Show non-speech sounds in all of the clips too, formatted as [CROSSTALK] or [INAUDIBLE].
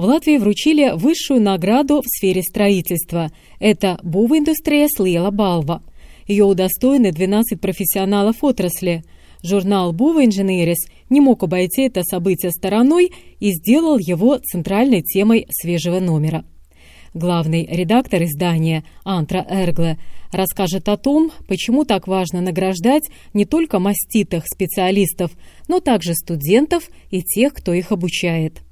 В Латвии вручили высшую награду в сфере строительства. Это Бува индустрия Слиела Балва. Ее удостоены 12 профессионалов отрасли. Журнал Бува Инженерис не мог обойти это событие стороной и сделал его центральной темой свежего номера. Главный редактор издания Антра Эргле расскажет о том, почему так важно награждать не только маститых специалистов, но также студентов и тех, кто их обучает.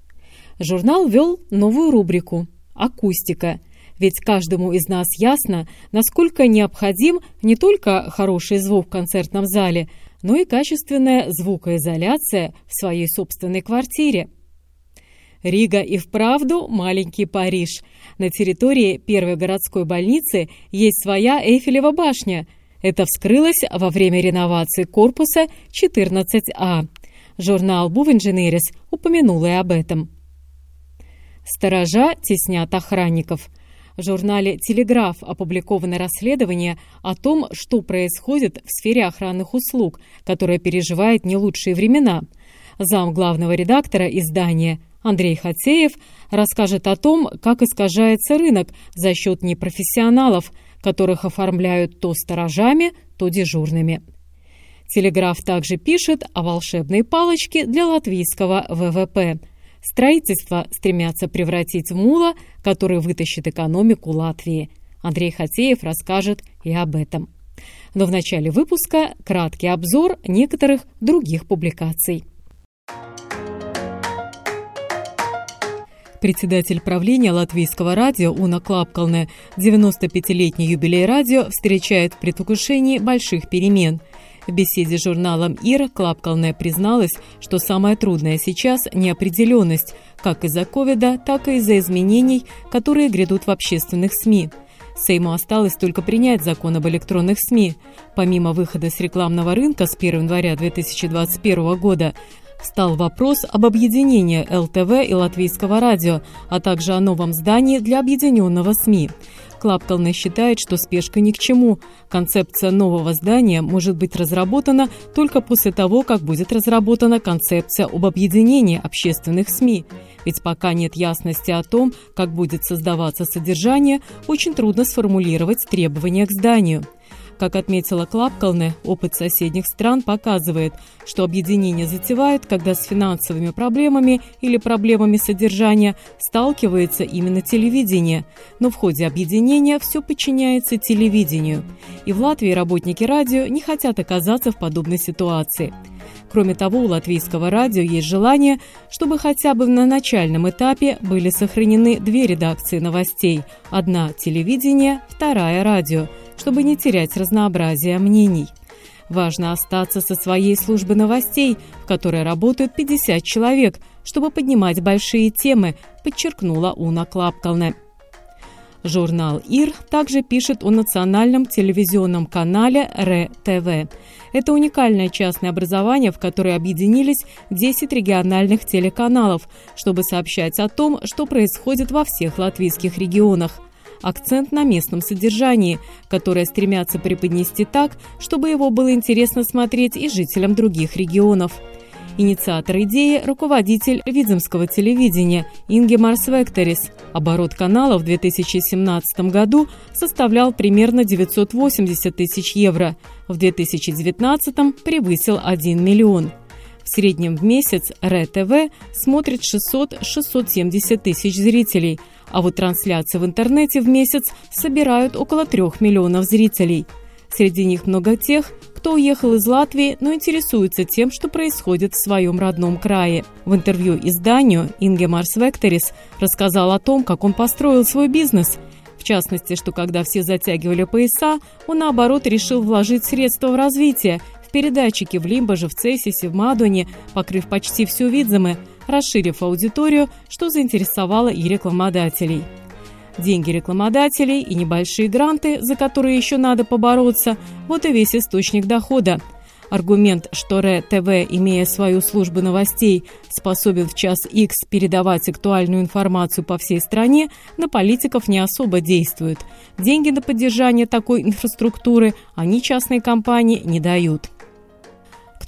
Журнал вел новую рубрику «Акустика», ведь каждому из нас ясно, насколько необходим не только хороший звук в концертном зале, но и качественная звукоизоляция в своей собственной квартире. Рига и вправду маленький Париж. На территории первой городской больницы есть своя Эйфелева башня. Это вскрылось во время реновации корпуса 14А. Журнал «Бувинженерис» упомянул и об этом. Сторожа теснят охранников. В журнале «Телеграф» опубликовано расследование о том, что происходит в сфере охранных услуг, которая переживает не лучшие времена. Зам главного редактора издания Андрей Хатеев расскажет о том, как искажается рынок за счет непрофессионалов, которых оформляют то сторожами, то дежурными. Телеграф также пишет о волшебной палочке для латвийского ВВП. Строительство стремятся превратить в мула, который вытащит экономику Латвии. Андрей Хатеев расскажет и об этом. Но в начале выпуска краткий обзор некоторых других публикаций. Председатель правления латвийского радио Уна Клапкалне 95-летний юбилей радио встречает в предвкушении больших перемен. В беседе с журналом «Ир» Клапкалне призналась, что самое трудное сейчас – неопределенность, как из-за ковида, так и из-за изменений, которые грядут в общественных СМИ. Сейму осталось только принять закон об электронных СМИ. Помимо выхода с рекламного рынка с 1 января 2021 года, стал вопрос об объединении ЛТВ и Латвийского радио, а также о новом здании для объединенного СМИ. Клапкалне считает, что спешка ни к чему. Концепция нового здания может быть разработана только после того, как будет разработана концепция об объединении общественных СМИ. Ведь пока нет ясности о том, как будет создаваться содержание, очень трудно сформулировать требования к зданию. Как отметила Клапкалне, опыт соседних стран показывает, что объединение затевают, когда с финансовыми проблемами или проблемами содержания сталкивается именно телевидение. Но в ходе объединения все подчиняется телевидению. И в Латвии работники радио не хотят оказаться в подобной ситуации. Кроме того, у латвийского радио есть желание, чтобы хотя бы на начальном этапе были сохранены две редакции новостей. Одна – телевидение, вторая – радио – чтобы не терять разнообразие мнений. Важно остаться со своей службы новостей, в которой работают 50 человек, чтобы поднимать большие темы, подчеркнула Уна Клапкалне. Журнал ИР также пишет о национальном телевизионном канале РЕ-ТВ. Это уникальное частное образование, в которое объединились 10 региональных телеканалов, чтобы сообщать о том, что происходит во всех латвийских регионах акцент на местном содержании, которое стремятся преподнести так, чтобы его было интересно смотреть и жителям других регионов. Инициатор идеи – руководитель Видземского телевидения Ингемарс Векторис. Оборот канала в 2017 году составлял примерно 980 тысяч евро, в 2019 превысил 1 миллион. В среднем в месяц РЕ-ТВ смотрит 600-670 тысяч зрителей – а вот трансляции в интернете в месяц собирают около трех миллионов зрителей. Среди них много тех, кто уехал из Латвии, но интересуется тем, что происходит в своем родном крае. В интервью изданию Инге Марс Векторис рассказал о том, как он построил свой бизнес. В частности, что когда все затягивали пояса, он наоборот решил вложить средства в развитие, в передатчики в Лимбаже, в Цессисе, в Мадоне, покрыв почти всю Видземе, расширив аудиторию, что заинтересовало и рекламодателей. Деньги рекламодателей и небольшие гранты, за которые еще надо побороться – вот и весь источник дохода – Аргумент, что РЕ-ТВ, имея свою службу новостей, способен в час X передавать актуальную информацию по всей стране, на политиков не особо действует. Деньги на поддержание такой инфраструктуры они частные компании не дают.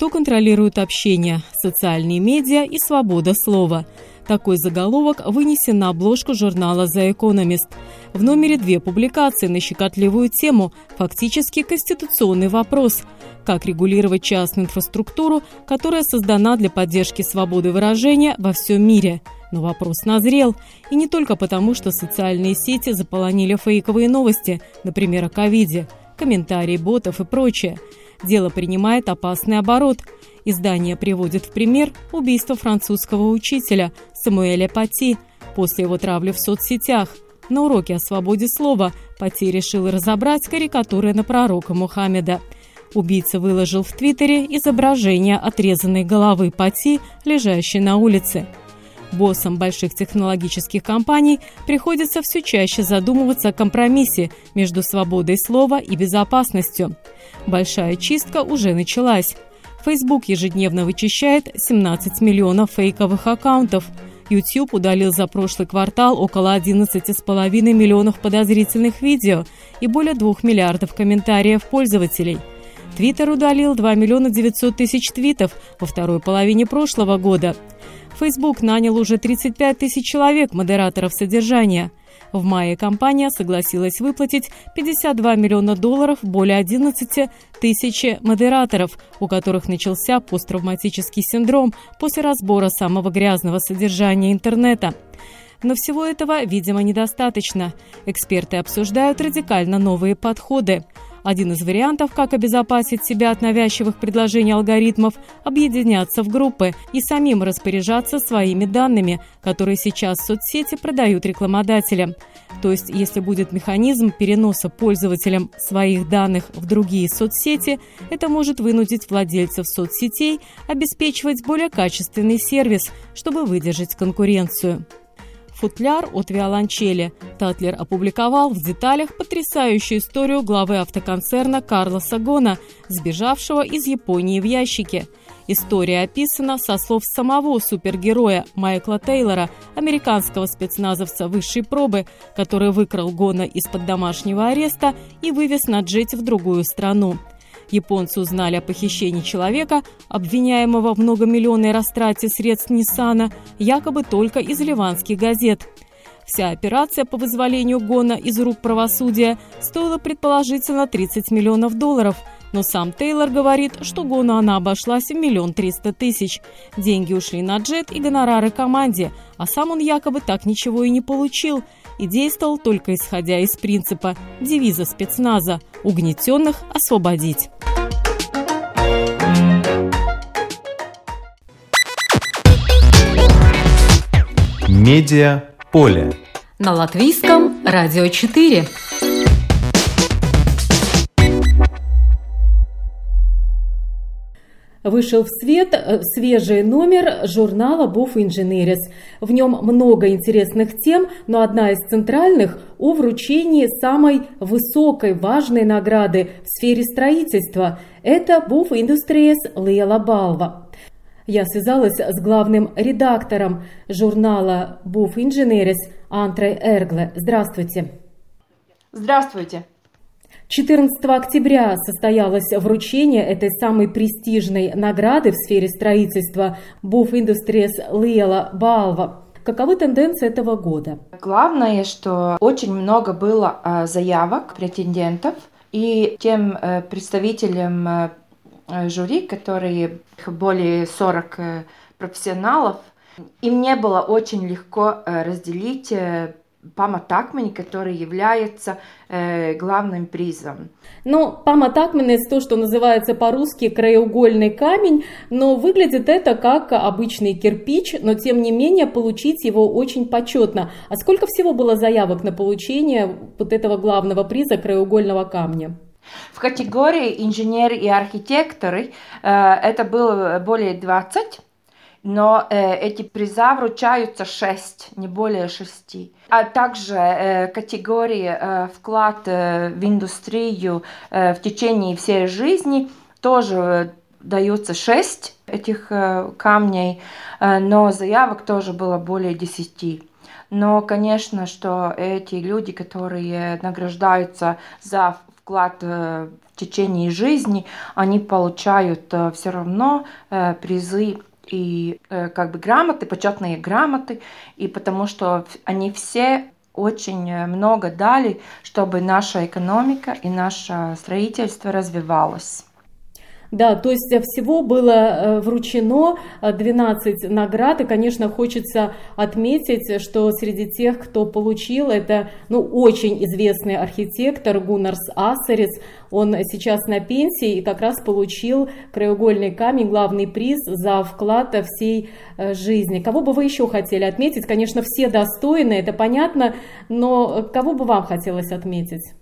Кто контролирует общение? Социальные медиа и свобода слова – такой заголовок вынесен на обложку журнала «The Economist». В номере две публикации на щекотливую тему – фактически конституционный вопрос – как регулировать частную инфраструктуру, которая создана для поддержки свободы выражения во всем мире. Но вопрос назрел. И не только потому, что социальные сети заполонили фейковые новости, например, о ковиде, комментарии ботов и прочее. Дело принимает опасный оборот. Издание приводит в пример убийство французского учителя Самуэля Пати после его травли в соцсетях. На уроке о свободе слова Пати решил разобрать карикатуры на пророка Мухаммеда – Убийца выложил в Твиттере изображение отрезанной головы Пати, лежащей на улице. Боссам больших технологических компаний приходится все чаще задумываться о компромиссе между свободой слова и безопасностью. Большая чистка уже началась. Facebook ежедневно вычищает 17 миллионов фейковых аккаунтов. YouTube удалил за прошлый квартал около 11,5 миллионов подозрительных видео и более 2 миллиардов комментариев пользователей – Твиттер удалил 2 миллиона 900 тысяч твитов во второй половине прошлого года. Facebook нанял уже 35 тысяч человек, модераторов содержания. В мае компания согласилась выплатить 52 миллиона долларов более 11 тысяч модераторов, у которых начался посттравматический синдром после разбора самого грязного содержания интернета. Но всего этого, видимо, недостаточно. Эксперты обсуждают радикально новые подходы. Один из вариантов, как обезопасить себя от навязчивых предложений алгоритмов – объединяться в группы и самим распоряжаться своими данными, которые сейчас соцсети продают рекламодателям. То есть, если будет механизм переноса пользователям своих данных в другие соцсети, это может вынудить владельцев соцсетей обеспечивать более качественный сервис, чтобы выдержать конкуренцию. Футляр от виолончели. Татлер опубликовал в деталях потрясающую историю главы автоконцерна Карлоса Гона, сбежавшего из Японии в ящике. История описана со слов самого супергероя Майкла Тейлора, американского спецназовца высшей пробы, который выкрал Гона из-под домашнего ареста и вывез на джете в другую страну. Японцы узнали о похищении человека, обвиняемого в многомиллионной растрате средств Ниссана, якобы только из ливанских газет. Вся операция по вызволению Гона из рук правосудия стоила предположительно 30 миллионов долларов, но сам Тейлор говорит, что Гону она обошлась в миллион триста тысяч. Деньги ушли на джет и гонорары команде, а сам он якобы так ничего и не получил и действовал только исходя из принципа девиза спецназа «Угнетенных освободить». Медиа поле. На латвийском радио 4. Вышел в свет э, свежий номер журнала «Буф Инженерис». В нем много интересных тем, но одна из центральных – о вручении самой высокой важной награды в сфере строительства. Это «Буф Индустриес Лела Балва». Я связалась с главным редактором журнала «Буф Инженерис» Антрой Эргле. Здравствуйте. Здравствуйте. 14 октября состоялось вручение этой самой престижной награды в сфере строительства Буф Industries Лиела Балва. Каковы тенденции этого года? Главное, что очень много было а, заявок претендентов, и тем э, представителям э, жюри, которые более 40 э, профессионалов, им не было очень легко разделить паматакмени, который является э, главным призом. Ну, паматакмени – то, что называется по-русски краеугольный камень, но выглядит это как обычный кирпич, но тем не менее получить его очень почетно. А сколько всего было заявок на получение вот этого главного приза краеугольного камня? В категории инженеры и архитекторы э, это было более 20, но э, эти приза вручаются шесть, не более шести. А также э, категории э, вклад э, в индустрию э, в течение всей жизни тоже дается шесть этих э, камней, э, но заявок тоже было более десяти. Но, конечно, что эти люди, которые награждаются за вклад э, в течение жизни, они получают э, все равно э, призы и как бы грамоты, почетные грамоты, и потому что они все очень много дали, чтобы наша экономика и наше строительство развивалось. Да, то есть всего было э, вручено 12 э, наград, и, конечно, хочется отметить, что среди тех, кто получил, это ну, очень известный архитектор Гуннарс Ассерец, он сейчас на пенсии и как раз получил краеугольный камень, главный приз за вклад всей э, жизни. Кого бы вы еще хотели отметить? Конечно, все достойны, это понятно, но кого бы вам хотелось отметить?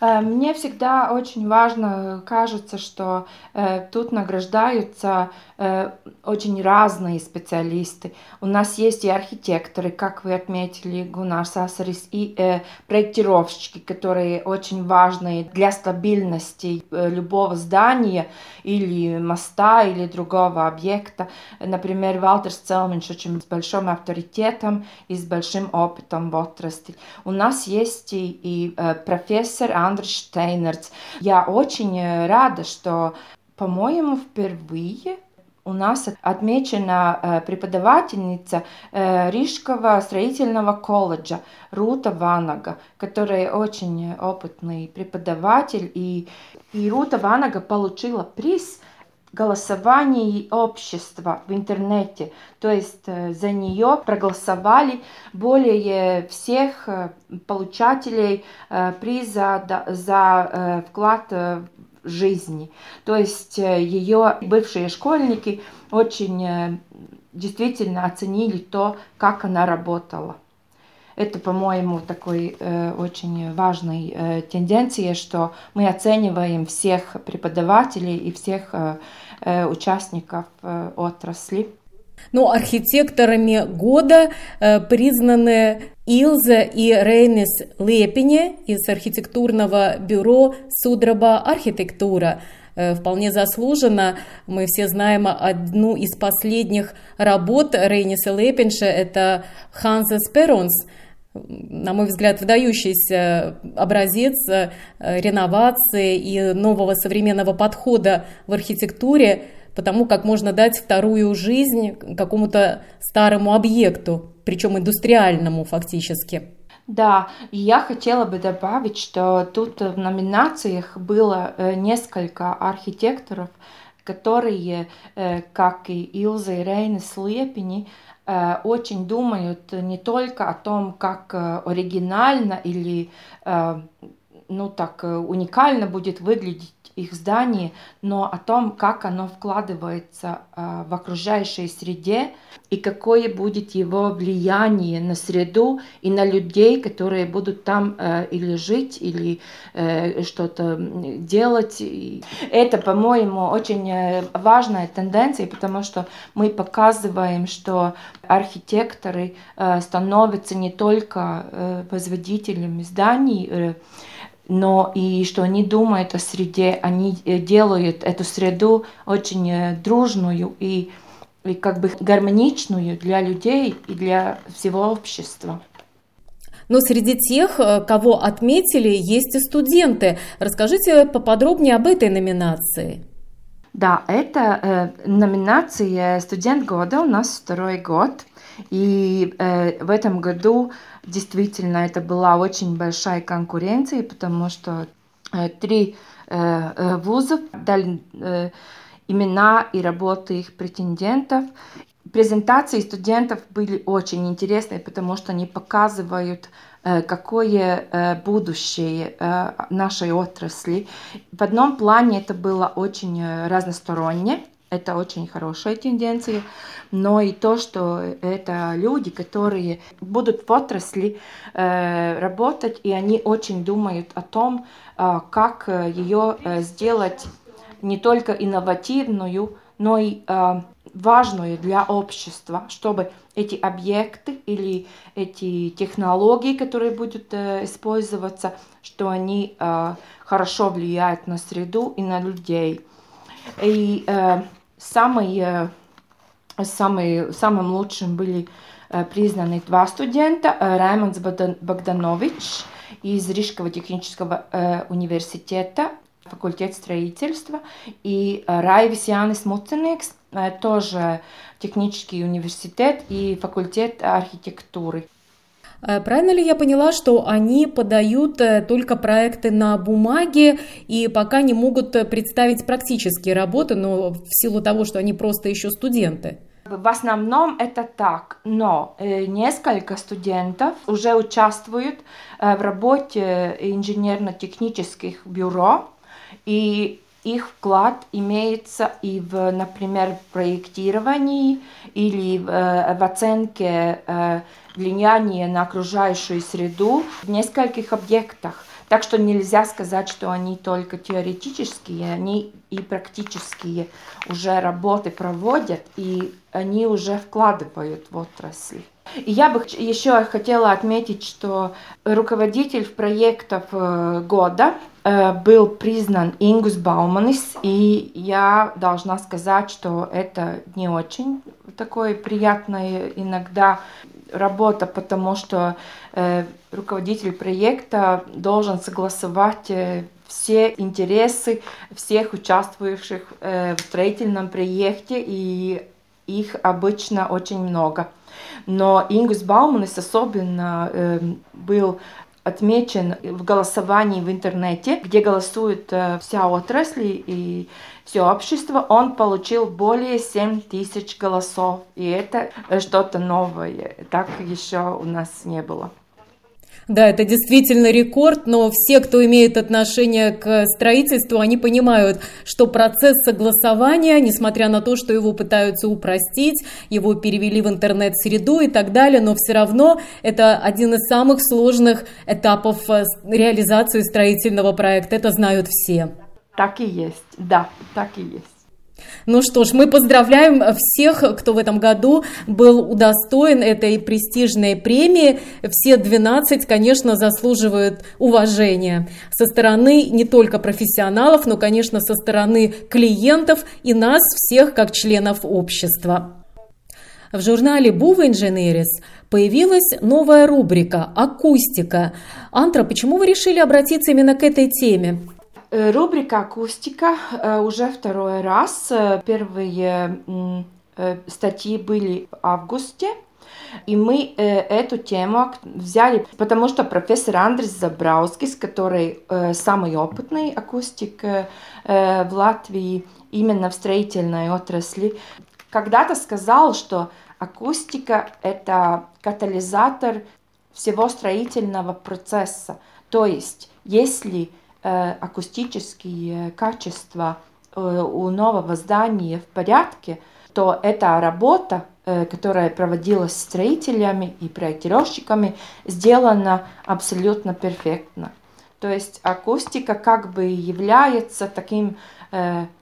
Э, мне всегда очень важно, кажется, что э, тут награждаются э, очень разные специалисты. У нас есть и архитекторы, как вы отметили, Гунар Сасарис, и э, проектировщики, которые очень важны для стабильности э, любого здания или моста или другого объекта. Например, Валтер Целминш очень с большим авторитетом и с большим опытом в отрасли. У нас есть и, и э, профессор Андрей Штейнерц. Я очень э, рада, что, по-моему, впервые у нас отмечена э, преподавательница э, Рижского строительного колледжа Рута Ванага, которая очень опытный преподаватель. И, и Рута Ванага получила приз голосовании общества в интернете. То есть э, за нее проголосовали более всех получателей приза за вклад жизни. То есть э, ее бывшие школьники очень э, действительно оценили то, как она работала. Это, по-моему, такой э, очень важной э, тенденцией, что мы оцениваем всех преподавателей и всех э, э участников э, отрасли. Ну, архитекторами года э, признаны Илза и Рейнис Лепине из архитектурного бюро Судраба Архитектура. Вполне заслуженно. Мы все знаем одну из последних работ Рейниса Лепинша, это Ханза Сперонс, на мой взгляд, выдающийся образец э, реновации и нового современного подхода в архитектуре – потому как можно дать вторую жизнь какому-то старому объекту, причем индустриальному фактически. Да, я хотела бы добавить, что тут в номинациях было э, несколько архитекторов, которые, э, как и Илза и Рейна Слепини, э, очень думают не только о том, как оригинально или ну так уникально будет выглядеть их здании, но о том, как оно вкладывается а, в окружающей среде и какое будет его влияние на среду и на людей, которые будут там э, или жить, или э, что-то делать. Это, по-моему, очень э, важная тенденция, потому что мы показываем, что архитекторы становятся не только возводителями зданий, но и что они думают о среде, они э, делают эту среду очень э, дружную и, и как бы гармоничную для людей и для всего общества. Но среди тех, э, кого отметили, есть и студенты. Расскажите поподробнее об этой номинации. Да, это э, номинация «Студент года» у нас второй год. И э, в этом году действительно это была очень большая конкуренция, потому что э, три э, э вуза дали имена и работы их претендентов. Презентации студентов были очень интересные, потому что они показывают, какое будущее нашей отрасли. В одном плане это было очень разносторонне, это очень хорошая тенденция, но и то, что это люди, которые будут в отрасли э, работать, и они очень думают о том, э, как ее э, сделать не только инновативную, но и э, важную для общества, чтобы эти объекты или эти технологии, которые будут э, использоваться, что они э, хорошо влияют на среду и на людей. И э, самый, э, самый, самым лучшим были э, признаны два студента, э, Раймондс Богданович из Рижского технического университета факультет строительства, и Райвис Янис Муценекс, тоже технический университет и факультет архитектуры. Э, правильно ли я поняла, что они подают только проекты на бумаге и пока не могут представить практические работы, но в силу того, что они просто еще студенты? В основном это так, но несколько студентов уже участвуют в работе инженерно-технических бюро, и их вклад имеется и в, например, проектировании или э, в оценке влияния на окружающую среду в нескольких объектах. Так что нельзя сказать, что они только теоретические, они и практические уже работы проводят, и они уже вкладывают в отрасль. И я бы еще хотела отметить, что руководитель проектов э, года э, был признан Ингус Бауманис, и я должна сказать, что это не очень такое приятное иногда работа, потому что э, руководитель проекта должен согласовать э, все интересы всех участвующих э, в строительном проекте, и их обычно очень много. Но Ингус Бауманис особенно э, был отмечен в голосовании в интернете, где голосует э, вся отрасль и все общество, он получил более 7 тысяч голосов. И это э, что-то новое. Так еще у нас не было. Да, это действительно рекорд, но все, кто имеет отношение к строительству, они понимают, что процесс согласования, несмотря на то, что его пытаются упростить, его перевели в интернет-среду и так далее, но все равно это один из самых сложных этапов э, реализации строительного проекта. Это знают все. Так и есть, да, так и есть. Ну что ж, мы поздравляем всех, кто в этом году был удостоен этой престижной премии. Все 12, конечно, заслуживают уважения со стороны не только профессионалов, но, конечно, со стороны клиентов и нас всех как членов общества. В журнале Бува Инженерис появилась новая рубрика «Акустика». Антра, почему вы решили обратиться именно к этой теме? Э, рубрика «Акустика» э, уже второй раз. Э, первые статьи были в августе. И мы э, эту тему взяли, потому что профессор Андрес Забраускис, который э, самый опытный акустик э, в Латвии, именно в строительной отрасли, когда-то сказал, что акустика – это катализатор всего строительного процесса. То есть, если акустические качества э, у нового здания в порядке, то эта работа, э, которая проводилась строителями и проектировщиками, сделана абсолютно перфектно. То есть акустика как бы является таким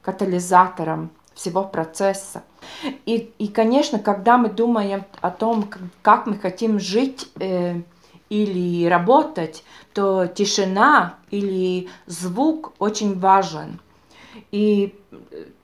катализатором всего процесса. И, и, конечно, когда мы думаем о том, как мы хотим жить э, или работать, то тишина или звук очень важен. И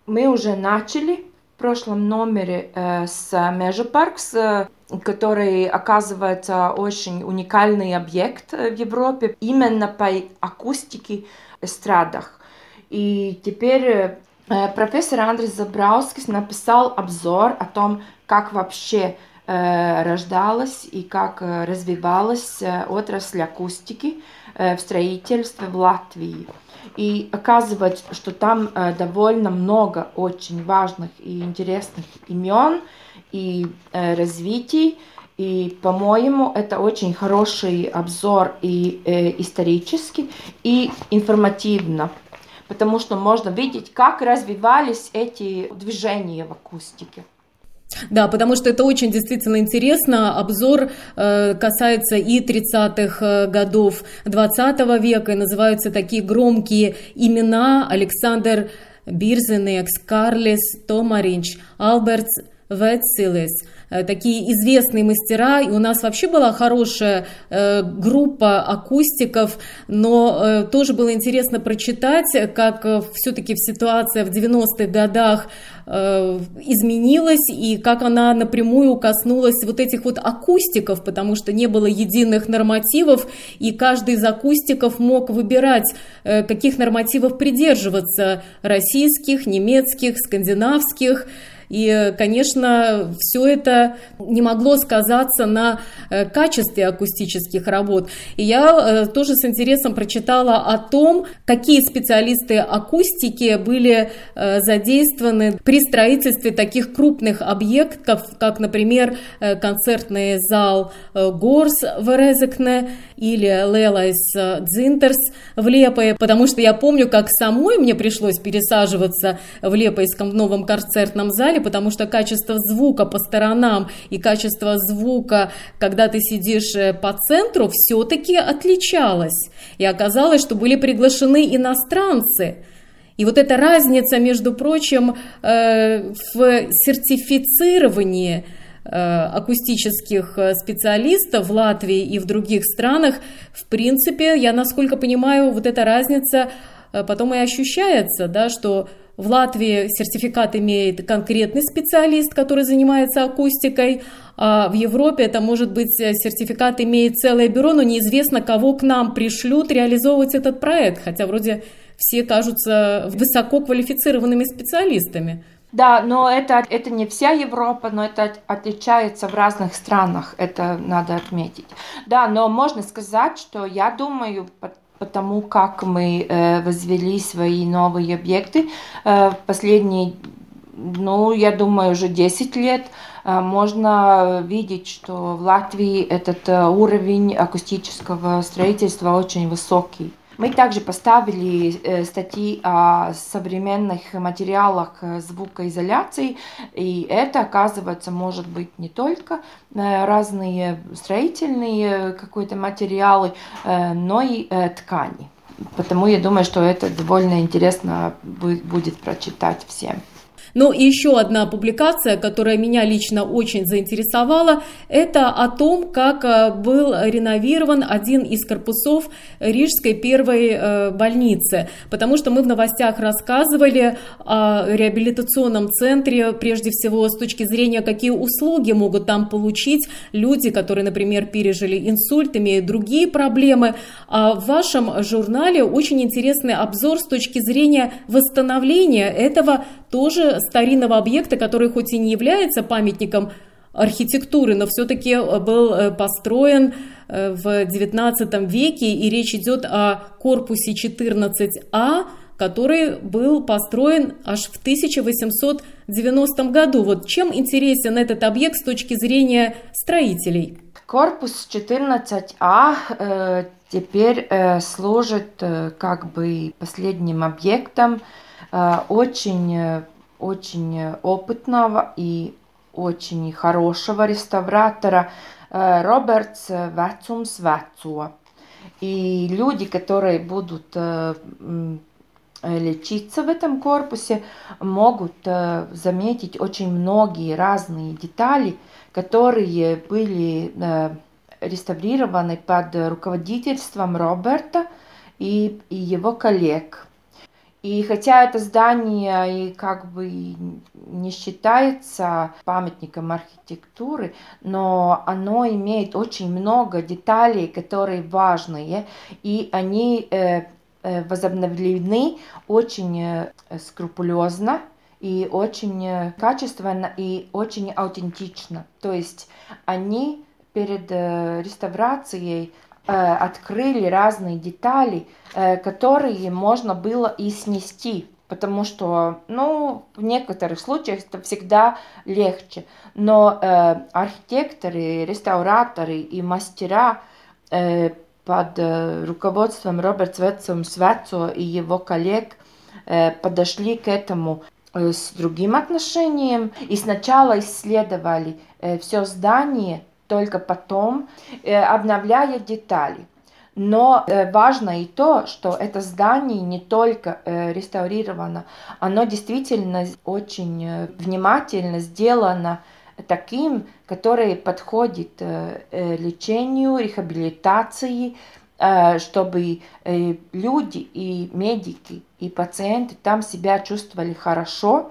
мы уже начали в прошлом номере э, с Межапаркс, э, который оказывается очень уникальный объект в Европе именно по акустике эстрадах. И теперь э, профессор Андрей Забраускис написал обзор о том, как вообще Э, рождалась и как э, развивалась э, отрасль акустики в строительстве в Латвии. И оказывается, что там довольно много очень важных и интересных имен и развитий. И, по-моему, это очень хороший обзор и э, исторический, и информативно, потому что можно видеть, как развивались эти движения в акустике. Да, потому что это очень действительно интересно. Обзор э, касается и 30-х э, годов 20 века, и называются такие громкие имена Александр Бирзенекс, Карлис, Томаринч, Албертс, Ветсилес – такие известные мастера, и у нас вообще была хорошая э, группа акустиков, но э, тоже было интересно прочитать, как все-таки ситуация в 90-х годах изменилась и как она напрямую коснулась вот этих вот акустиков, потому что не было единых нормативов, и каждый из акустиков мог выбирать, каких нормативов придерживаться, российских, немецких, скандинавских, и, конечно, все это не могло сказаться на э, качестве акустических работ. И я э, тоже с интересом прочитала о том, какие специалисты акустики были э, задействованы при строительстве таких крупных объектов, как, например, концертный зал Горс в Резекне или Лелайс Дзинтерс в Лепое, потому что я помню, как самой мне пришлось пересаживаться в Лепойском новом концертном зале, потому что качество звука по сторонам и качество звука, когда ты сидишь э, по центру, все-таки отличалось. И оказалось, что были приглашены иностранцы. И вот эта разница, между прочим, э, в сертифицировании э, акустических специалистов в Латвии и в других странах, в принципе, я насколько понимаю, вот эта разница потом и ощущается, да, что в Латвии сертификат имеет конкретный специалист, который занимается акустикой, а в Европе это может быть э, сертификат имеет целое бюро, но неизвестно, кого к нам пришлют реализовывать этот проект, хотя вроде все кажутся высоко квалифицированными специалистами. Да, но это, это не вся Европа, но это отличается в разных странах, это надо отметить. Да, но можно сказать, что я думаю, потому как мы э, возвели свои новые объекты э, последние, ну, я думаю, уже 10 лет, э, можно видеть, что в Латвии этот э, уровень акустического строительства очень высокий. Мы также поставили э, статьи о современных материалах э, звукоизоляции, и это, оказывается, может быть не только э, разные строительные какие-то материалы, но и ткани. Потому я думаю, что это довольно интересно будет прочитать всем. Ну и еще одна публикация, которая меня лично очень заинтересовала, это о том, как э, был реновирован один из корпусов Рижской первой э, больницы. Потому что мы в новостях рассказывали о реабилитационном центре, прежде всего с точки зрения, какие услуги могут там получить люди, которые, например, пережили инсульт, имеют другие проблемы. А в вашем журнале очень интересный обзор с точки зрения восстановления этого тоже старинного объекта, который хоть и не является памятником архитектуры, но все-таки э, был э, построен э, в XIX веке, и речь идет о корпусе 14А, который был построен аж в 1890 году. Вот чем интересен этот объект с точки зрения строителей? Корпус 14А э, теперь э, служит э, как бы последним объектом очень очень опытного и очень хорошего реставратора э, Робертс Вецумс Вецуа. И люди, которые будут э, лечиться в этом корпусе, могут э, заметить очень многие разные детали, которые были реставрированы под руководительством Роберта и его коллег. И хотя это здание и как бы не считается памятником архитектуры, но оно имеет очень много деталей, которые важные, и они э, э, возобновлены очень э, скрупулезно и очень качественно и очень аутентично. То есть они перед реставрацией открыли разные детали, э, которые можно было и снести, потому что, ну, в некоторых случаях это всегда легче. Но э, архитекторы, реставраторы и мастера э, под э, руководством Роберта Вецом Свецо и его коллег э, подошли к этому э, с другим отношением и сначала исследовали э, все здание только потом, э, обновляя детали. Но э, важно и то, что это здание не только э, реставрировано, оно действительно очень внимательно сделано таким, который подходит лечению, рехабилитации, чтобы люди и медики и пациенты там себя чувствовали хорошо,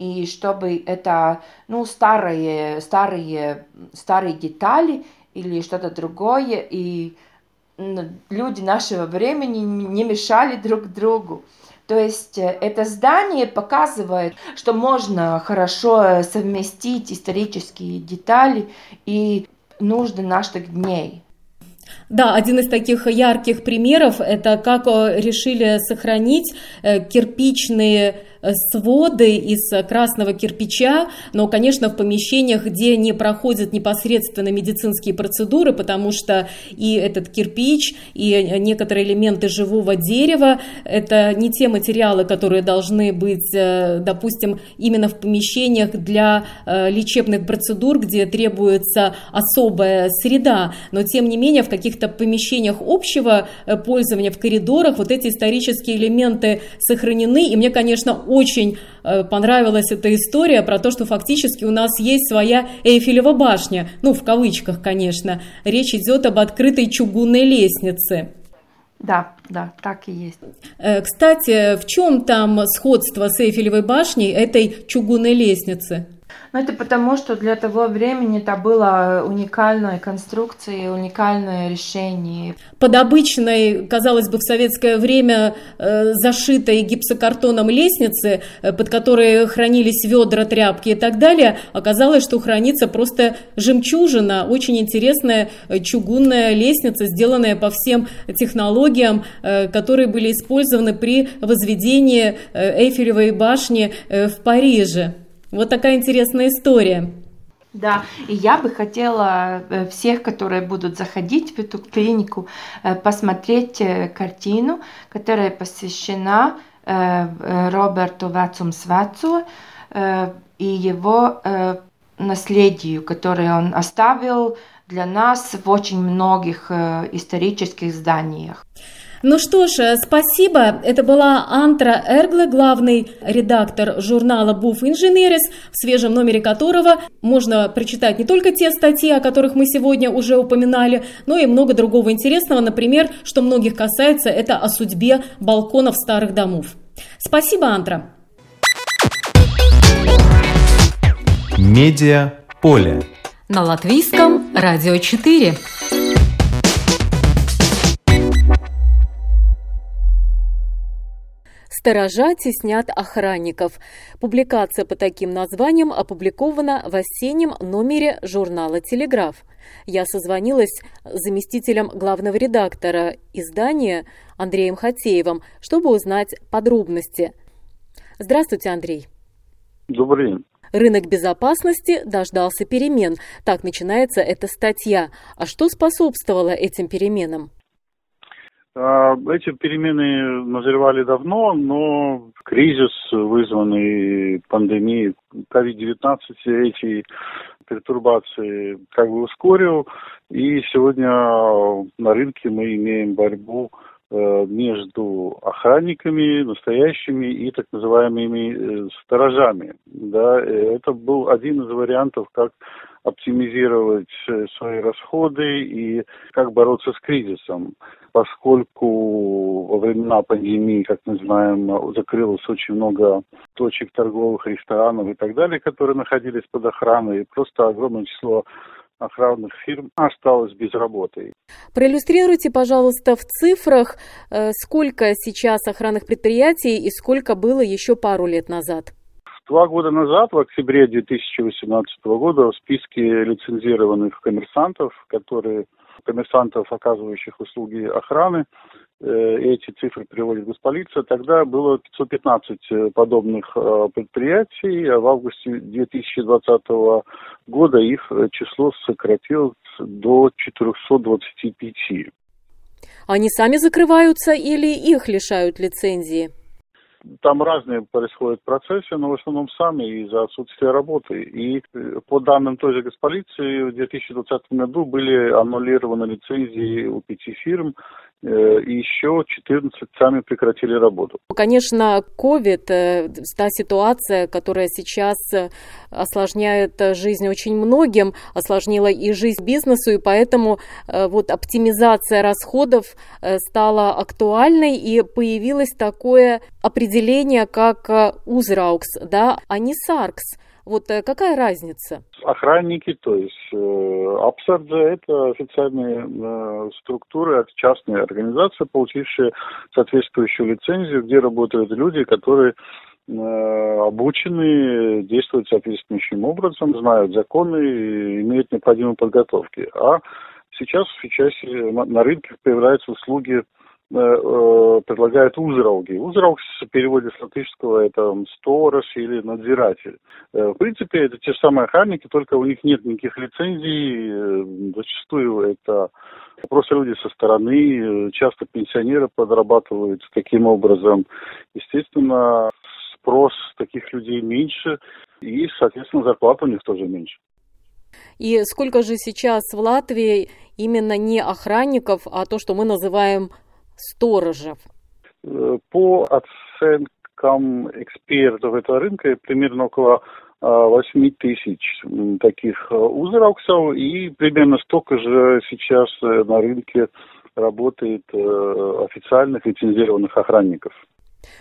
и чтобы это ну, старые, старые, старые детали или что-то другое, и люди нашего времени не мешали друг другу. То есть э, это здание показывает, что можно хорошо совместить исторические детали и нужды наших дней. Да, один из таких ярких примеров – это как э, решили сохранить э, кирпичные Э, своды из красного кирпича, но, конечно, в помещениях, где не проходят непосредственно медицинские процедуры, потому что и этот кирпич, и некоторые элементы живого дерева – это не те материалы, которые должны быть, э, допустим, именно в помещениях для э, лечебных процедур, где требуется особая среда. Но, тем не менее, в каких-то помещениях общего пользования, в коридорах вот эти исторические элементы сохранены. И мне, конечно, очень э, понравилась эта история про то, что фактически у нас есть своя Эйфелева башня, ну, в кавычках, конечно. Речь идет об открытой чугунной лестнице. Да, да, так и есть. Э, кстати, в чем там сходство с Эйфелевой башней этой чугунной лестницы? Ну, это потому, что для того времени это было уникальной конструкцией, уникальное решение. Под обычной, казалось бы, в советское время э, зашитой гипсокартоном лестницы, э, под которой хранились ведра, тряпки и так далее, оказалось, что хранится просто жемчужина, очень интересная э, чугунная лестница, сделанная по всем технологиям, э, которые были использованы при возведении э, Эйфелевой башни в Париже. Вот такая интересная история. Да, и я бы хотела э, всех, которые будут заходить в эту клинику, э, посмотреть э, картину, которая посвящена Роберту Вацум Свацу и его наследию, которое он оставил для нас в очень многих исторических зданиях. Ну что ж, э, спасибо. Это была Антра Эргле, главный редактор журнала Буф Инженерис, в свежем номере которого можно прочитать не только те статьи, о которых мы сегодня уже упоминали, но и много другого интересного. Например, что многих касается, это о судьбе балконов старых домов. Спасибо, Антра. Медиа поле. На латвийском радио 4. Сторожа теснят охранников. Публикация по таким названиям опубликована в осеннем номере журнала «Телеграф». Я созвонилась с заместителем главного редактора издания Андреем Хатеевым, чтобы узнать подробности. Здравствуйте, Андрей. Добрый день. Рынок безопасности дождался перемен. Так начинается эта статья. А что способствовало этим переменам? А, эти перемены назревали давно, но кризис, вызванный пандемией COVID-19, эти пертурбации как бы ускорил. И сегодня на рынке мы имеем борьбу э, между охранниками, настоящими и так называемыми э, сторожами. Да, это был один из вариантов, как оптимизировать э, свои расходы и как бороться с кризисом. Поскольку во времена пандемии, как мы знаем, закрылось очень много точек торговых, ресторанов и так далее, которые находились под охраной, и просто огромное число охранных фирм осталось без работы. Проиллюстрируйте, пожалуйста, в цифрах, э, сколько сейчас охранных предприятий и сколько было еще пару лет назад. Два года назад, в октябре 2018 года, в списке лицензированных коммерсантов, которые коммерсантов, оказывающих услуги охраны, э, эти цифры приводит Госполиция, тогда было 515 э, подобных э, предприятий, а в августе 2020 года их число сократилось до 425. Они сами закрываются или их лишают лицензии? Там разные происходят процессы, но в основном сами из-за отсутствия работы. И э, по данным той же госполиции, в 2020 году были аннулированы лицензии у пяти фирм, и еще 14 сами прекратили работу. Конечно, COVID, э, та ситуация, которая сейчас э, осложняет жизнь очень многим, осложнила и жизнь бизнесу, и поэтому вот оптимизация расходов стала актуальной, и появилось такое определение, как УЗРАУКС, да, а не САРКС. Вот какая разница? Охранники, то есть Апсарджа – это официальные э, структуры, частные организации, получившие соответствующую лицензию, где работают люди, которые э, обучены действовать соответствующим образом, знают законы и имеют необходимую подготовку. А сейчас сейчас на рынке появляются услуги Э, э, предлагают узрауги. Узрауг в переводе с латышского это сторож или надзиратель. Э, в принципе, это те же самые охранники, только у них нет никаких лицензий. Зачастую это просто люди со стороны, часто пенсионеры подрабатывают таким образом. Естественно, спрос таких людей меньше, и, соответственно, зарплата у них тоже меньше. И сколько же сейчас в Латвии именно не охранников, а то, что мы называем сторожев? Э, по оценкам экспертов этого рынка, примерно около 8 а, тысяч таких э, узрауксов, и примерно столько же сейчас э, на рынке работает официальных лицензированных охранников.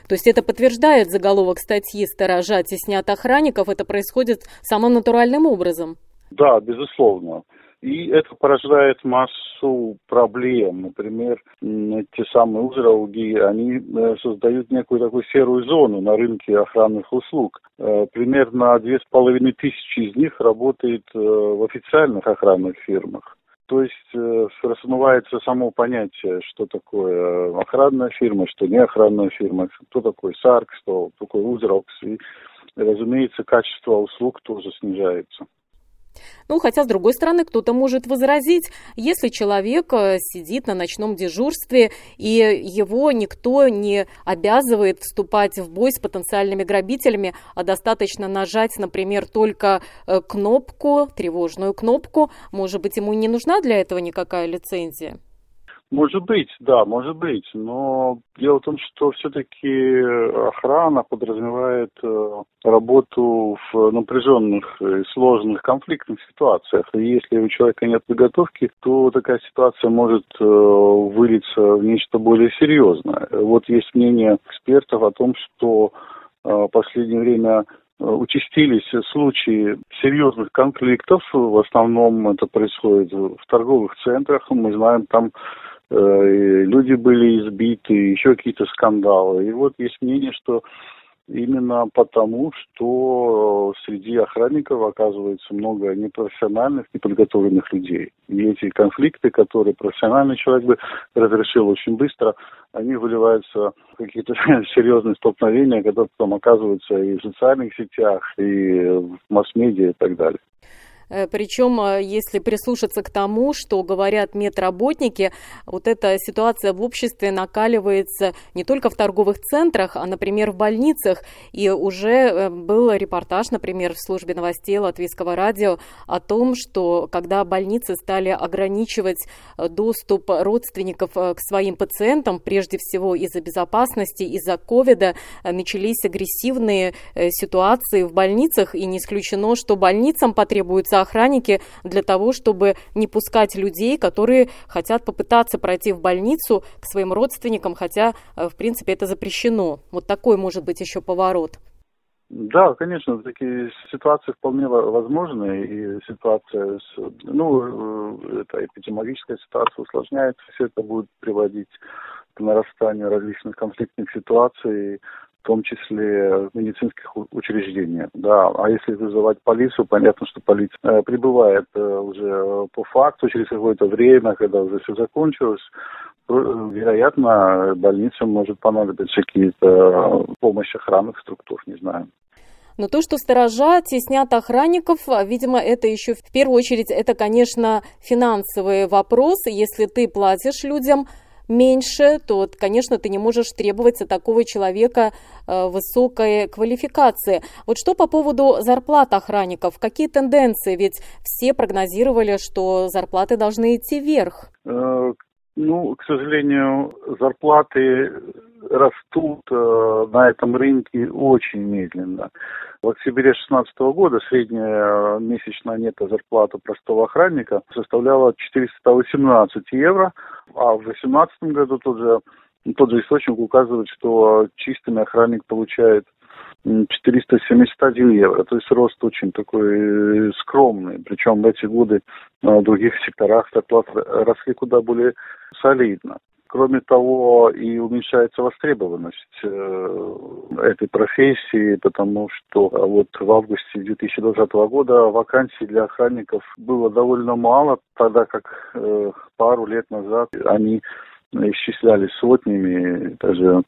То есть это подтверждает заголовок статьи «Сторожа теснят охранников», это происходит самым натуральным образом? Да, безусловно. И это порождает массу проблем. Например, те самые узрауги, они э, создают некую такую серую зону на рынке охранных услуг. Э, примерно две с половиной тысячи из них работает э, в официальных охранных фирмах. То есть э, размывается само понятие, что такое охранная фирма, что не охранная фирма, кто такой САРК, что такой УЗРОКС. И, разумеется, качество услуг тоже снижается. Ну, хотя, с другой стороны, кто-то может возразить, если человек э, сидит на ночном дежурстве, и его никто не обязывает вступать в бой с потенциальными грабителями, а достаточно нажать, например, только э, кнопку, тревожную кнопку, может быть, ему не нужна для этого никакая лицензия? Может быть, да, может быть. Но дело в том, что все-таки охрана подразумевает э, работу в напряженных и сложных конфликтных ситуациях. И если у человека нет подготовки, то такая ситуация может э, вылиться в нечто более серьезное. Вот есть мнение экспертов о том, что э, в последнее время участились случаи серьезных конфликтов. В основном это происходит в торговых центрах. Мы знаем, там Э, люди были избиты, еще какие-то скандалы. И вот есть мнение, что именно потому, что среди охранников оказывается много непрофессиональных, неподготовленных людей. И эти конфликты, которые профессиональный человек бы разрешил очень быстро, они выливаются в какие-то [LAUGHS] серьезные столкновения, которые потом оказываются и в социальных сетях, и в масс-медиа и так далее. Э, Причем, э, если прислушаться к тому, что говорят медработники, вот эта ситуация в обществе накаливается не только в торговых центрах, а, например, в больницах. И уже э, был репортаж, например, в службе новостей Латвийского радио о том, что когда больницы стали ограничивать доступ родственников к своим пациентам, прежде всего из-за безопасности, из-за ковида, начались агрессивные ситуации в больницах, и не исключено, что больницам потребуется охранники для того, чтобы не пускать людей, которые хотят попытаться пройти в больницу к своим родственникам, хотя, э, в принципе, это запрещено. Вот такой может быть еще поворот. Да, конечно, такие ситуации вполне возможны, и ситуация, с, ну, э, это эпидемиологическая ситуация усложняется, все это будет приводить к нарастанию различных конфликтных ситуаций, в том числе в медицинских учреждениях. Да. А если вызывать полицию, понятно, что полиция э, прибывает э, уже по факту через какое-то время, когда уже все закончилось. Э, вероятно, больницам может понадобиться какие-то помощь охранных структур, не знаю. Но то, что сторожа теснят охранников, видимо, это еще в первую очередь, это, конечно, финансовый вопрос. Если ты платишь людям, меньше, то, конечно, ты не можешь требовать от такого человека э, высокой квалификации. Вот что по поводу зарплат охранников? Какие тенденции? Ведь все прогнозировали, что зарплаты должны идти вверх. Э, ну, к сожалению, зарплаты растут э, на этом рынке очень медленно. В октябре 2016 года средняя месячная нетто зарплата простого охранника составляла 418 евро, а в 2018 году тот же, тот же источник указывает, что чистыми охранник получает 471 евро. То есть рост очень такой э, скромный. Причем в эти годы в других секторах зарплаты росли куда более солидно. Кроме того, и уменьшается востребованность э, этой профессии, потому что вот в августе 2020 года вакансий для охранников было довольно мало, тогда как э, пару лет назад они исчислялись сотнями, даже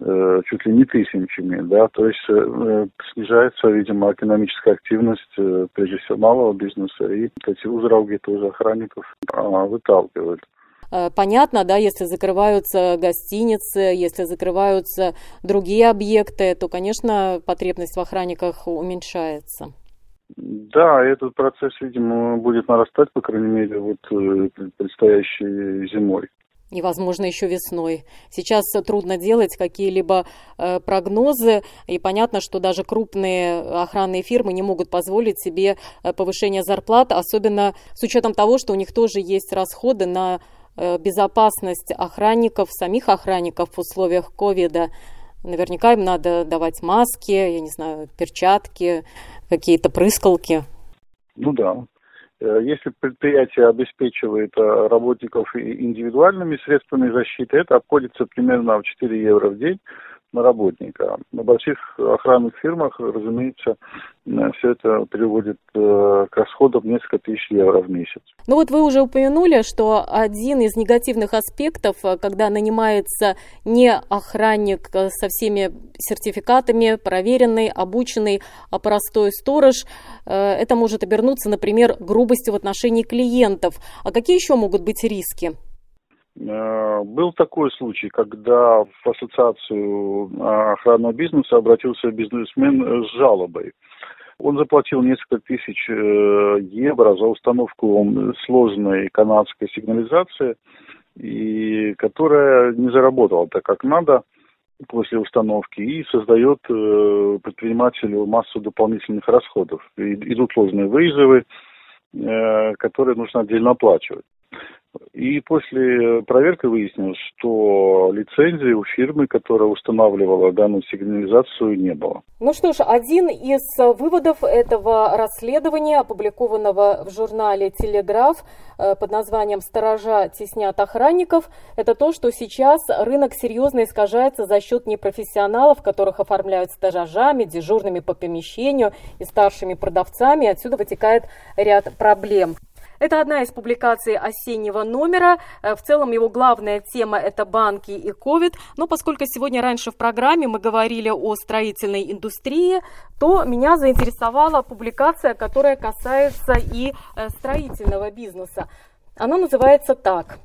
э, чуть ли не тысячами, да, то есть э, снижается, видимо, экономическая активность, э, прежде всего, малого бизнеса, и эти узрауги тоже охранников э, выталкивают. Э, понятно, да, если закрываются гостиницы, если закрываются другие объекты, то, конечно, потребность в охранниках уменьшается. Да, этот процесс, видимо, будет нарастать, по крайней мере, вот э, предстоящей зимой и, возможно, еще весной. Сейчас трудно делать какие-либо э, прогнозы, и понятно, что даже крупные охранные фирмы не могут позволить себе э, повышение зарплат, особенно с учетом того, что у них тоже есть расходы на безопасность охранников, самих охранников в условиях ковида. Наверняка им надо давать маски, я не знаю, перчатки, какие-то прыскалки. Ну да. Э, если предприятие обеспечивает э, работников индивидуальными средствами защиты, это обходится примерно в 4 евро в день на работника. На больших охранных фирмах, разумеется, все это приводит э, к расходам несколько тысяч евро в месяц. Ну вот вы уже упомянули, что один из негативных аспектов, э, когда нанимается не охранник э, со всеми сертификатами, проверенный, обученный, а простой сторож, это может обернуться, например, грубостью в отношении клиентов. А какие еще могут быть риски? Э, был такой случай, когда в ассоциацию э, охранного бизнеса обратился бизнесмен с жалобой. Он заплатил несколько тысяч э, евро за установку сложной канадской сигнализации, и которая не заработала так, как надо после установки и создает предпринимателю массу дополнительных расходов. идут ложные вызовы, которые нужно отдельно оплачивать. И после проверки выяснилось, что лицензии у фирмы, которая устанавливала данную сигнализацию, не было. Ну что ж, один из выводов этого расследования, опубликованного в журнале «Телеграф» э, под названием «Сторожа теснят охранников», это то, что сейчас рынок серьезно искажается за счет непрофессионалов, которых оформляют стажажами, дежурными по помещению и старшими продавцами. Отсюда вытекает ряд проблем. Это одна из публикаций осеннего номера. Э, в целом его главная тема – это банки и COVID. Но поскольку сегодня раньше в программе мы говорили о строительной индустрии, то меня заинтересовала публикация, которая касается и э, строительного бизнеса. Она называется так.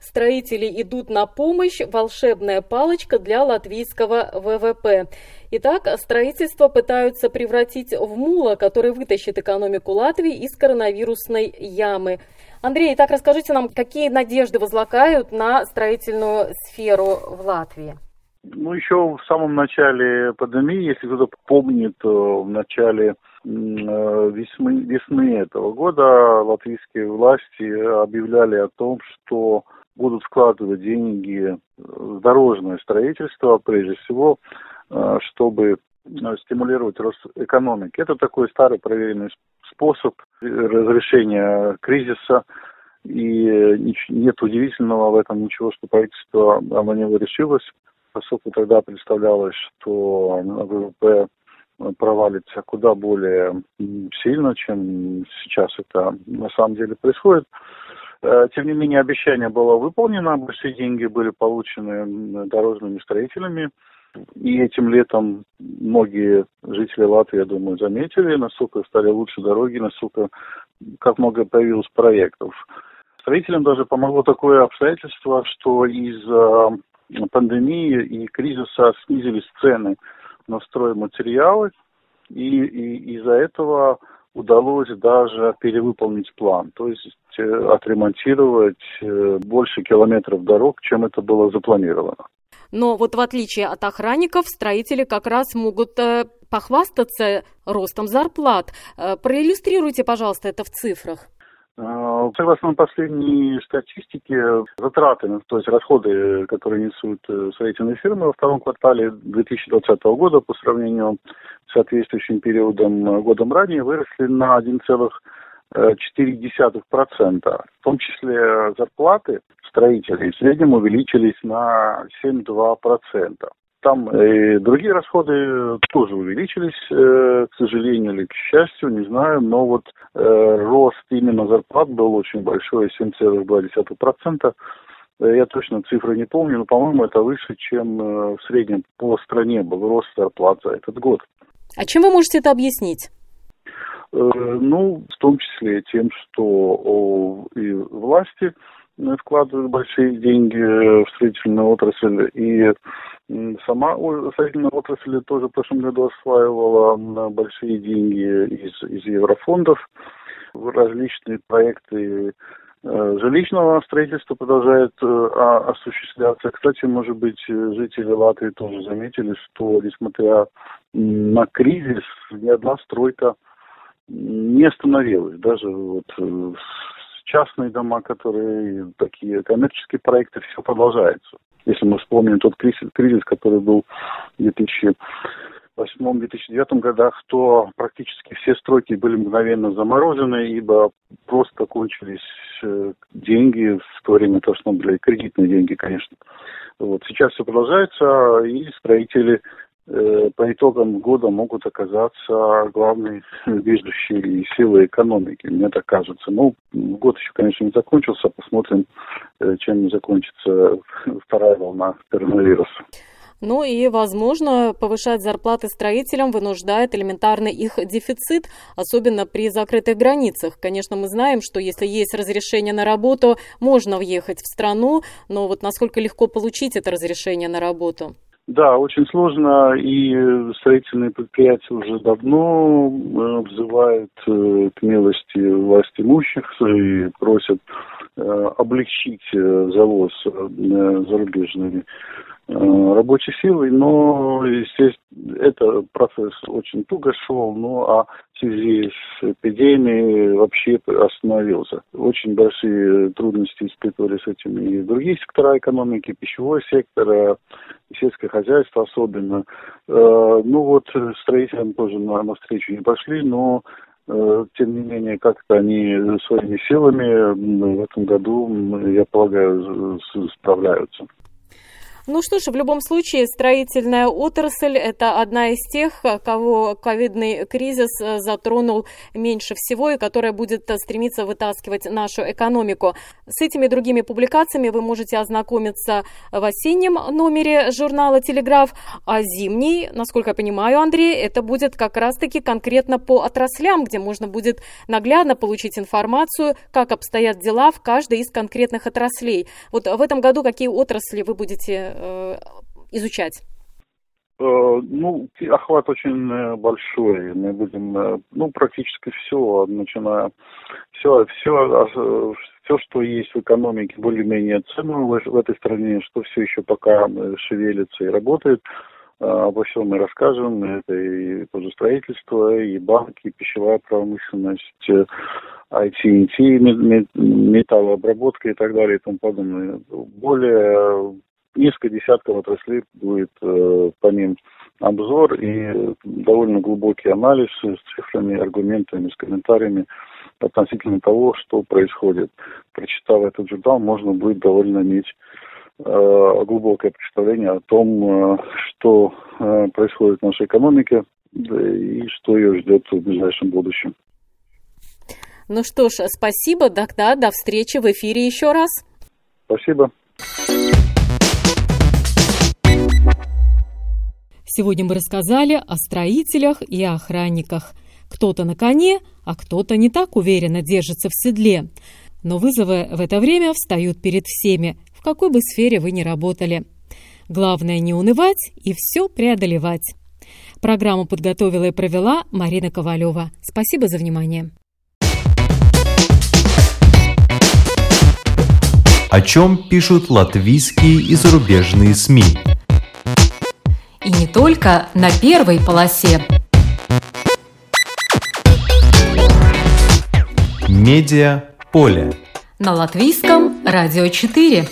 Строители идут на помощь. Волшебная палочка для латвийского ВВП. Итак, строительство пытаются превратить в мула, который вытащит экономику Латвии из коронавирусной ямы. Андрей, итак, расскажите нам, какие надежды возлагают на строительную сферу в Латвии? Ну, еще в самом начале пандемии, если кто-то помнит, в начале э, весны, весны этого года латвийские власти объявляли о том, что будут вкладывать деньги в дорожное строительство, прежде всего Э, чтобы э, стимулировать рост экономики. Это такой старый проверенный способ разрешения кризиса. И нет удивительного в этом ничего, что правительство на него решилось, поскольку тогда представлялось, что ВВП провалится куда более сильно, чем сейчас это на самом деле происходит. Э, тем не менее, обещание было выполнено, большие деньги были получены дорожными строителями. И этим летом многие жители Латвии, я думаю, заметили, насколько стали лучше дороги, насколько как много появилось проектов. строителям даже помогло такое обстоятельство, что из-за пандемии и кризиса снизились цены на стройматериалы, и, и из-за этого удалось даже перевыполнить план, то есть э, отремонтировать э, больше километров дорог, чем это было запланировано. Но вот в отличие от охранников, строители как раз могут э, похвастаться ростом зарплат. Проиллюстрируйте, пожалуйста, это в цифрах. Согласно последней статистике, затраты, ну, то есть расходы, которые несут э, строительные фирмы во втором квартале 2020 года по сравнению с соответствующим периодом э, годом ранее, выросли на 1,4%. В том числе зарплаты строителей в среднем увеличились на 7,2%. Там и другие расходы тоже увеличились, э, к сожалению или к счастью, не знаю, но вот э, рост именно зарплат был очень большой, 7,2%. Э, я точно цифры не помню, но, по-моему, это выше, чем в среднем по стране был рост зарплат за этот год. А чем вы можете это объяснить? Ну, в том числе тем, что и власти вкладывают большие деньги в строительную отрасль, и Сама строительная отрасль тоже в прошлом году осваивала большие деньги из, из еврофондов. Различные проекты э, жилищного строительства продолжают э, осуществляться. Кстати, может быть, жители Латвии тоже заметили, что, несмотря на кризис, ни одна стройка не остановилась. Даже вот э, частные дома, которые такие коммерческие проекты, все продолжается. Если мы вспомним тот кризис, кризис который был в 2008-2009 годах, то практически все стройки были мгновенно заморожены, ибо просто кончились э, деньги, в то время то, что были кредитные деньги, конечно. Вот. Сейчас все продолжается, и строители по итогам года могут оказаться главной [LAUGHS] движущей силой экономики, мне так кажется. Ну, год еще, конечно, не закончился, посмотрим, э, чем закончится [LAUGHS] вторая волна коронавируса. Ну и, возможно, повышать зарплаты строителям вынуждает элементарный их дефицит, особенно при закрытых границах. Конечно, мы знаем, что если есть разрешение на работу, можно въехать в страну, но вот насколько легко получить это разрешение на работу? Да, очень сложно, и строительные предприятия уже давно э, взывают э, к милости власть имущих и просят э, облегчить завоз зарубежными Э, рабочей силой, но, естественно, это процесс очень туго шел, ну а в связи с эпидемией вообще остановился. Очень большие трудности испытывали с этим и другие сектора экономики, пищевой сектор, сельское хозяйство особенно. Э, ну вот строителям тоже на, навстречу не пошли, но э, тем не менее, как-то они своими силами в этом году, я полагаю, справляются. Ну что ж, в любом случае, строительная отрасль – это одна из тех, кого ковидный кризис э, затронул меньше всего и которая будет э, стремиться вытаскивать нашу экономику. С этими другими публикациями вы можете ознакомиться в осеннем номере журнала «Телеграф», а зимний, насколько я понимаю, Андрей, это будет как раз-таки конкретно по отраслям, где можно будет наглядно получить информацию, как обстоят дела в каждой из конкретных отраслей. Вот в этом году какие отрасли вы будете Э, изучать? Э, ну, охват очень э, большой. Мы будем, ну, практически все, начиная, все, все, все, что есть в экономике, более-менее ценного в этой стране, что все еще пока шевелится и работает, обо всем мы расскажем. Это и тоже строительство, и банки, и пищевая промышленность, IT, металлообработка и так далее и тому подобное. Более несколько десятков отраслей будет э, по ним обзор и довольно глубокий анализ с цифрами, аргументами, с комментариями относительно того, что происходит. Прочитав этот журнал, можно будет довольно иметь э, глубокое представление о том, э, что э, происходит в нашей экономике да, и что ее ждет в ближайшем будущем. Ну что ж, спасибо, тогда до встречи в эфире еще раз. Спасибо. Сегодня мы рассказали о строителях и охранниках. Кто-то на коне, а кто-то не так уверенно держится в седле. Но вызовы в это время встают перед всеми, в какой бы сфере вы ни работали. Главное не унывать и все преодолевать. Программу подготовила и провела Марина Ковалева. Спасибо за внимание. О чем пишут латвийские и зарубежные СМИ? И не только на первой полосе. Медиа поле. На латвийском радио 4.